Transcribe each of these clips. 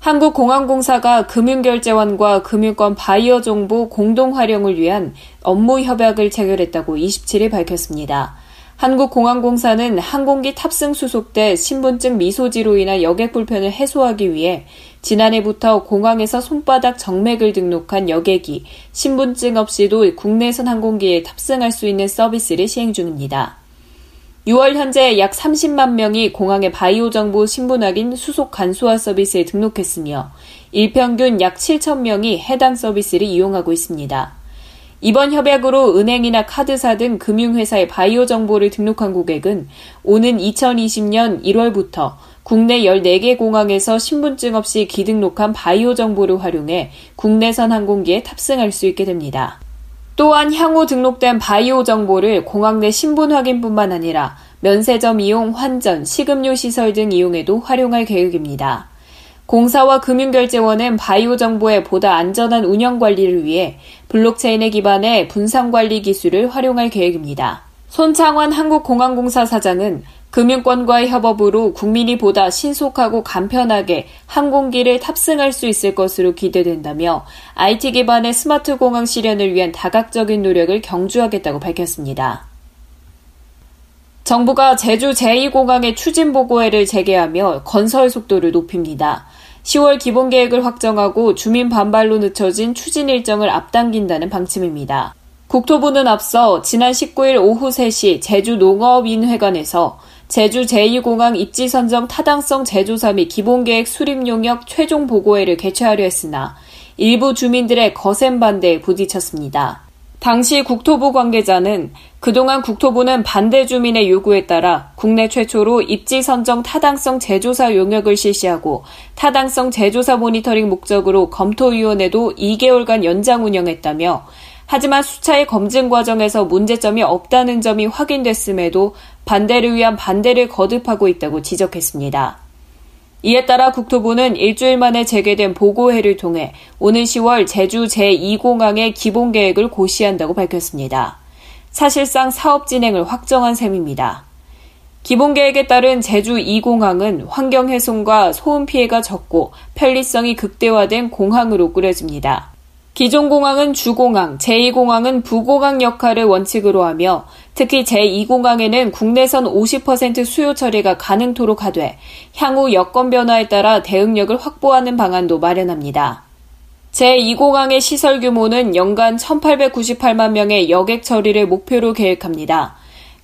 한국공항공사가 금융결제원과 금융권 바이오 정보 공동 활용을 위한 업무 협약을 체결했다고 27일 밝혔습니다. 한국공항공사는 항공기 탑승 수속대 신분증 미소지로 인한 여객 불편을 해소하기 위해 지난해부터 공항에서 손바닥 정맥을 등록한 여객이 신분증 없이도 국내선 항공기에 탑승할 수 있는 서비스를 시행 중입니다. 6월 현재 약 30만 명이 공항의 바이오 정보 신분 확인 수속 간소화 서비스에 등록했으며 일평균 약 7천 명이 해당 서비스를 이용하고 있습니다. 이번 협약으로 은행이나 카드사 등 금융회사의 바이오 정보를 등록한 고객은 오는 2020년 1월부터 국내 14개 공항에서 신분증 없이 기등록한 바이오 정보를 활용해 국내선 항공기에 탑승할 수 있게 됩니다. 또한 향후 등록된 바이오 정보를 공항 내 신분 확인뿐만 아니라 면세점 이용, 환전, 식음료 시설 등 이용에도 활용할 계획입니다. 공사와 금융결제원은 바이오 정보의 보다 안전한 운영 관리를 위해 블록체인에 기반의 분산 관리 기술을 활용할 계획입니다. 손창환 한국공항공사 사장은 금융권과의 협업으로 국민이 보다 신속하고 간편하게 항공기를 탑승할 수 있을 것으로 기대된다며 IT 기반의 스마트 공항 실현을 위한 다각적인 노력을 경주하겠다고 밝혔습니다. 정부가 제주 제2공항의 추진 보고회를 재개하며 건설 속도를 높입니다. 10월 기본 계획을 확정하고 주민 반발로 늦춰진 추진 일정을 앞당긴다는 방침입니다. 국토부는 앞서 지난 19일 오후 3시 제주 농업인회관에서 제주 제2공항 입지 선정 타당성 재조사 및 기본계획 수립 용역 최종 보고회를 개최하려 했으나 일부 주민들의 거센 반대에 부딪혔습니다. 당시 국토부 관계자는 그동안 국토부는 반대 주민의 요구에 따라 국내 최초로 입지 선정 타당성 재조사 용역을 실시하고 타당성 재조사 모니터링 목적으로 검토위원회도 2개월간 연장 운영했다며 하지만 수차의 검증 과정에서 문제점이 없다는 점이 확인됐음에도 반대를 위한 반대를 거듭하고 있다고 지적했습니다. 이에 따라 국토부는 일주일 만에 재개된 보고회를 통해 오는 10월 제주 제2공항의 기본 계획을 고시한다고 밝혔습니다. 사실상 사업 진행을 확정한 셈입니다. 기본 계획에 따른 제주 2공항은 환경 훼손과 소음 피해가 적고 편리성이 극대화된 공항으로 꾸려집니다. 기존 공항은 주공항, 제2공항은 부공항 역할을 원칙으로 하며 특히 제2공항에는 국내선 50% 수요 처리가 가능토록 하되 향후 여건 변화에 따라 대응력을 확보하는 방안도 마련합니다. 제2공항의 시설 규모는 연간 1898만 명의 여객 처리를 목표로 계획합니다.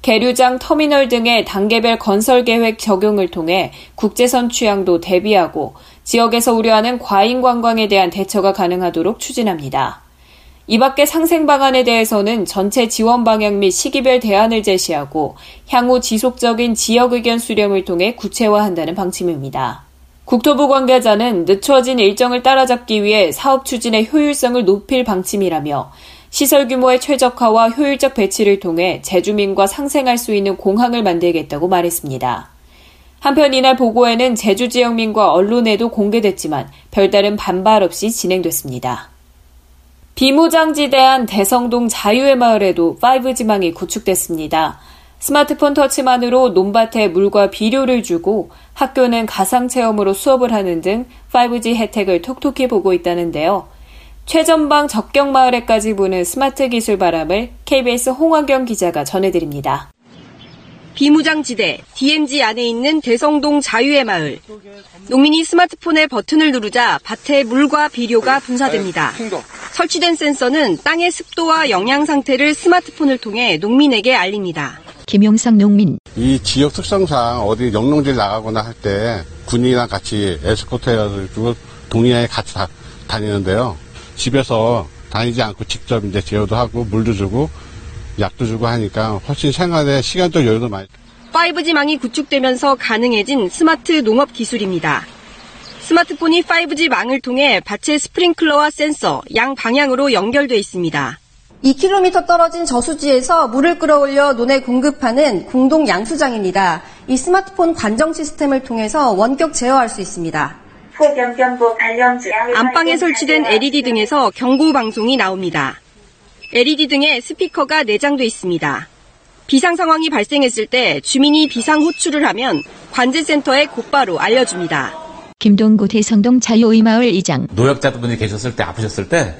계류장, 터미널 등의 단계별 건설 계획 적용을 통해 국제선 취향도 대비하고 지역에서 우려하는 과잉 관광에 대한 대처가 가능하도록 추진합니다. 이 밖에 상생 방안에 대해서는 전체 지원 방향 및 시기별 대안을 제시하고 향후 지속적인 지역 의견 수렴을 통해 구체화한다는 방침입니다. 국토부 관계자는 늦춰진 일정을 따라잡기 위해 사업 추진의 효율성을 높일 방침이라며 시설 규모의 최적화와 효율적 배치를 통해 제주민과 상생할 수 있는 공항을 만들겠다고 말했습니다. 한편 이날 보고에는 제주 지역민과 언론에도 공개됐지만 별다른 반발 없이 진행됐습니다. 비무장지대한 대성동 자유의 마을에도 5G망이 구축됐습니다. 스마트폰 터치만으로 논밭에 물과 비료를 주고 학교는 가상체험으로 수업을 하는 등 5G 혜택을 톡톡히 보고 있다는데요. 최전방 적경마을에까지 부는 스마트 기술 바람을 KBS 홍환경 기자가 전해드립니다. 비무장지대 DMZ 안에 있는 대성동 자유의 마을. 농민이 스마트폰의 버튼을 누르자 밭에 물과 비료가 분사됩니다. 설치된 센서는 땅의 습도와 영양 상태를 스마트폰을 통해 농민에게 알립니다. 김용상 농민. 이 지역 특성상 어디 영농지를 나가거나 할 때 군인이랑 같이 에스코트 해가지고 동리나에 같이 다, 다니는데요. 집에서 다니지 않고 직접 이제 제어도 하고 물도 주고 약도 주고 하니까 훨씬 생활에 시간도 여유도 많이. 5G망이 구축되면서 가능해진 스마트 농업 기술입니다. 스마트폰이 5G 망을 통해 밭의 스프링클러와 센서 양 방향으로 연결돼 있습니다. 2km 떨어진 저수지에서 물을 끌어올려 논에 공급하는 공동 양수장입니다. 이 스마트폰 관정 시스템을 통해서 원격 제어할 수 있습니다. 안방에 설치된 LED 등에서 경고 방송이 나옵니다. LED 등에 스피커가 내장돼 있습니다. 비상 상황이 발생했을 때 주민이 비상 호출을 하면 관제센터에 곧바로 알려줍니다. 김동구 대성동 자유의마을 이장. 노약자분이 계셨을 때 아프셨을 때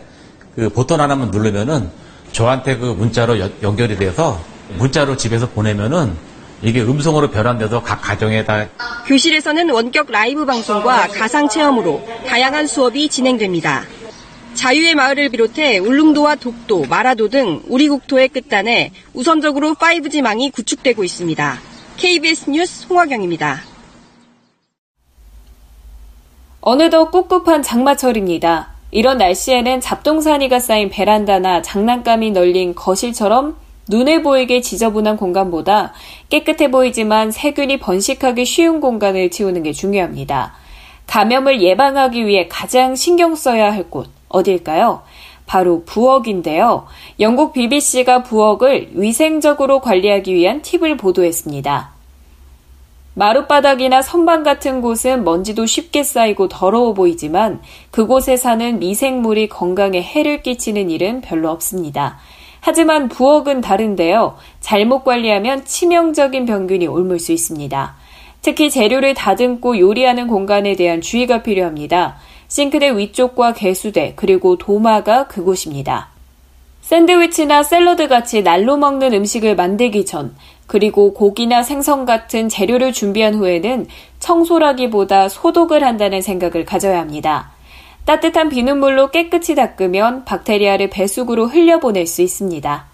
그 버튼 하나만 누르면은 저한테 그 문자로 여, 연결이 돼서 문자로 집에서 보내면은 이게 음성으로 변환돼서 각 가정에 다 교실에서는 원격 라이브 방송과 가상 체험으로 다양한 수업이 진행됩니다. 자유의 마을을 비롯해 울릉도와 독도, 마라도 등 우리 국토의 끝단에 우선적으로 5G망이 구축되고 있습니다. KBS 뉴스 홍화경입니다. 어느덧 꿉꿉한 장마철입니다. 이런 날씨에는 잡동사니가 쌓인 베란다나 장난감이 널린 거실처럼 눈에 보이게 지저분한 공간보다 깨끗해 보이지만 세균이 번식하기 쉬운 공간을 치우는 게 중요합니다. 감염을 예방하기 위해 가장 신경 써야 할 곳 어딜까요? 바로 부엌인데요. 영국 BBC가 부엌을 위생적으로 관리하기 위한 팁을 보도했습니다. 마룻바닥이나 선반 같은 곳은 먼지도 쉽게 쌓이고 더러워 보이지만 그곳에 사는 미생물이 건강에 해를 끼치는 일은 별로 없습니다. 하지만 부엌은 다른데요. 잘못 관리하면 치명적인 병균이 옮을 수 있습니다. 특히 재료를 다듬고 요리하는 공간에 대한 주의가 필요합니다. 싱크대 위쪽과 개수대, 그리고 도마가 그곳입니다. 샌드위치나 샐러드 같이 날로 먹는 음식을 만들기 전, 그리고 고기나 생선 같은 재료를 준비한 후에는 청소라기보다 소독을 한다는 생각을 가져야 합니다. 따뜻한 비눗물로 깨끗이 닦으면 박테리아를 배수구로 흘려보낼 수 있습니다.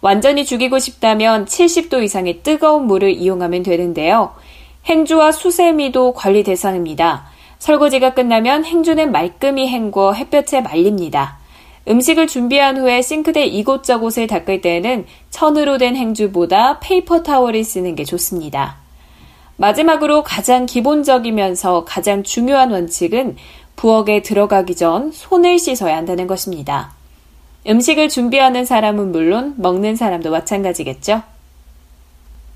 완전히 죽이고 싶다면 70도 이상의 뜨거운 물을 이용하면 되는데요. 행주와 수세미도 관리 대상입니다. 설거지가 끝나면 행주는 말끔히 헹궈 햇볕에 말립니다. 음식을 준비한 후에 싱크대 이곳저곳을 닦을 때에는 천으로 된 행주보다 페이퍼 타월을 쓰는 게 좋습니다. 마지막으로 가장 기본적이면서 가장 중요한 원칙은 부엌에 들어가기 전 손을 씻어야 한다는 것입니다. 음식을 준비하는 사람은 물론 먹는 사람도 마찬가지겠죠?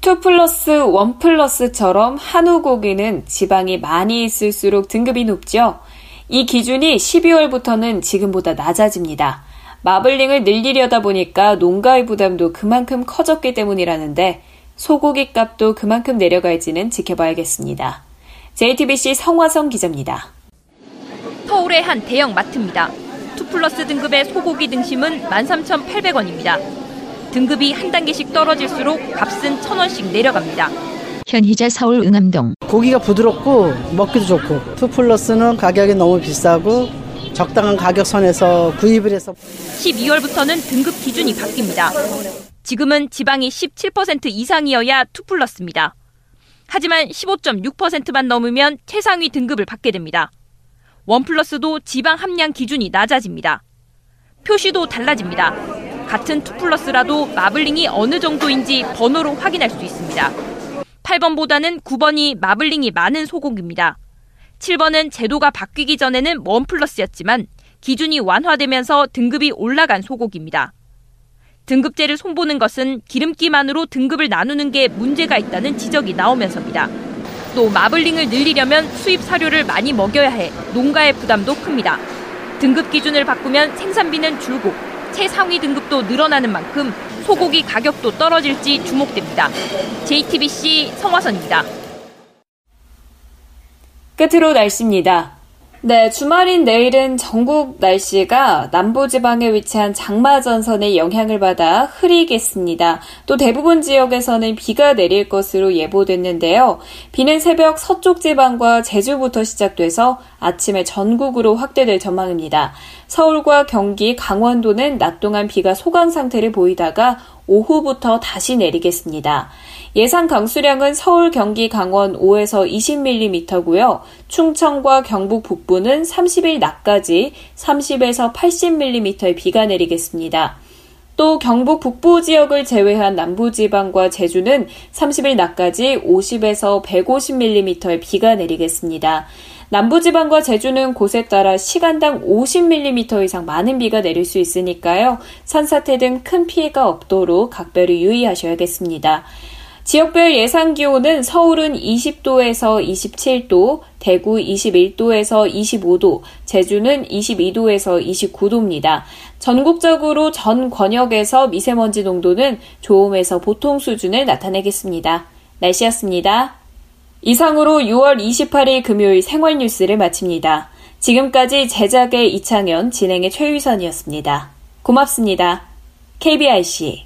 2 플러스 1 플러스처럼 한우 고기는 지방이 많이 있을수록 등급이 높죠? 이 기준이 12월부터는 지금보다 낮아집니다. 마블링을 늘리려다 보니까 농가의 부담도 그만큼 커졌기 때문이라는데 소고기 값도 그만큼 내려갈지는 지켜봐야겠습니다. JTBC 성화성 기자입니다. 서울의 한 대형 마트입니다. 2 플러스 등급의 소고기 등심은 13,800원입니다. 등급이 한 단계씩 떨어질수록 값은 1,000원씩 내려갑니다. 현희자 서울 응암동. 고기가 부드럽고 먹기도 좋고 2 플러스는 가격이 너무 비싸고 적당한 가격 선에서 구입을 해서 12월부터는 등급 기준이 바뀝니다. 지금은 지방이 17% 이상이어야 2 플러스입니다. 하지만 15.6%만 넘으면 최상위 등급을 받게 됩니다. 원 플러스도 지방 함량 기준이 낮아집니다. 표시도 달라집니다. 같은 2 플러스라도 마블링이 어느 정도인지 번호로 확인할 수 있습니다. 8번보다는 9번이 마블링이 많은 소고기입니다. 7번은 제도가 바뀌기 전에는 원 플러스였지만 기준이 완화되면서 등급이 올라간 소고기입니다. 등급제를 손보는 것은 기름기만으로 등급을 나누는 게 문제가 있다는 지적이 나오면서입니다. 또 마블링을 늘리려면 수입 사료를 많이 먹여야 해 농가의 부담도 큽니다. 등급 기준을 바꾸면 생산비는 줄고 최상위 등급도 늘어나는 만큼 소고기 가격도 떨어질지 주목됩니다. JTBC 성화선입니다. 끝으로 날씨입니다. 네, 주말인 내일은 전국 날씨가 남부지방에 위치한 장마전선의 영향을 받아 흐리겠습니다. 또 대부분 지역에서는 비가 내릴 것으로 예보됐는데요. 비는 새벽 서쪽 지방과 제주부터 시작돼서 아침에 전국으로 확대될 전망입니다. 서울과 경기, 강원도는 낮 동안 비가 소강 상태를 보이다가 오후부터 다시 내리겠습니다. 예상 강수량은 서울, 경기, 강원 5에서 20mm고요. 충청과 경북 북부는 30일 낮까지 30에서 80mm의 비가 내리겠습니다. 또 경북 북부 지역을 제외한 남부지방과 제주는 30일 낮까지 50에서 150mm의 비가 내리겠습니다. 남부지방과 제주는 곳에 따라 시간당 50mm 이상 많은 비가 내릴 수 있으니까요. 산사태 등 큰 피해가 없도록 각별히 유의하셔야겠습니다. 지역별 예상 기온은 서울은 20도에서 27도, 대구 21도에서 25도, 제주는 22도에서 29도입니다. 전국적으로 전 권역에서 미세먼지 농도는 좋음에서 보통 수준을 나타내겠습니다. 날씨였습니다. 이상으로 6월 28일 금요일 생활 뉴스를 마칩니다. 지금까지 제작의 이창현, 진행의 최유선이었습니다. 고맙습니다. KBIC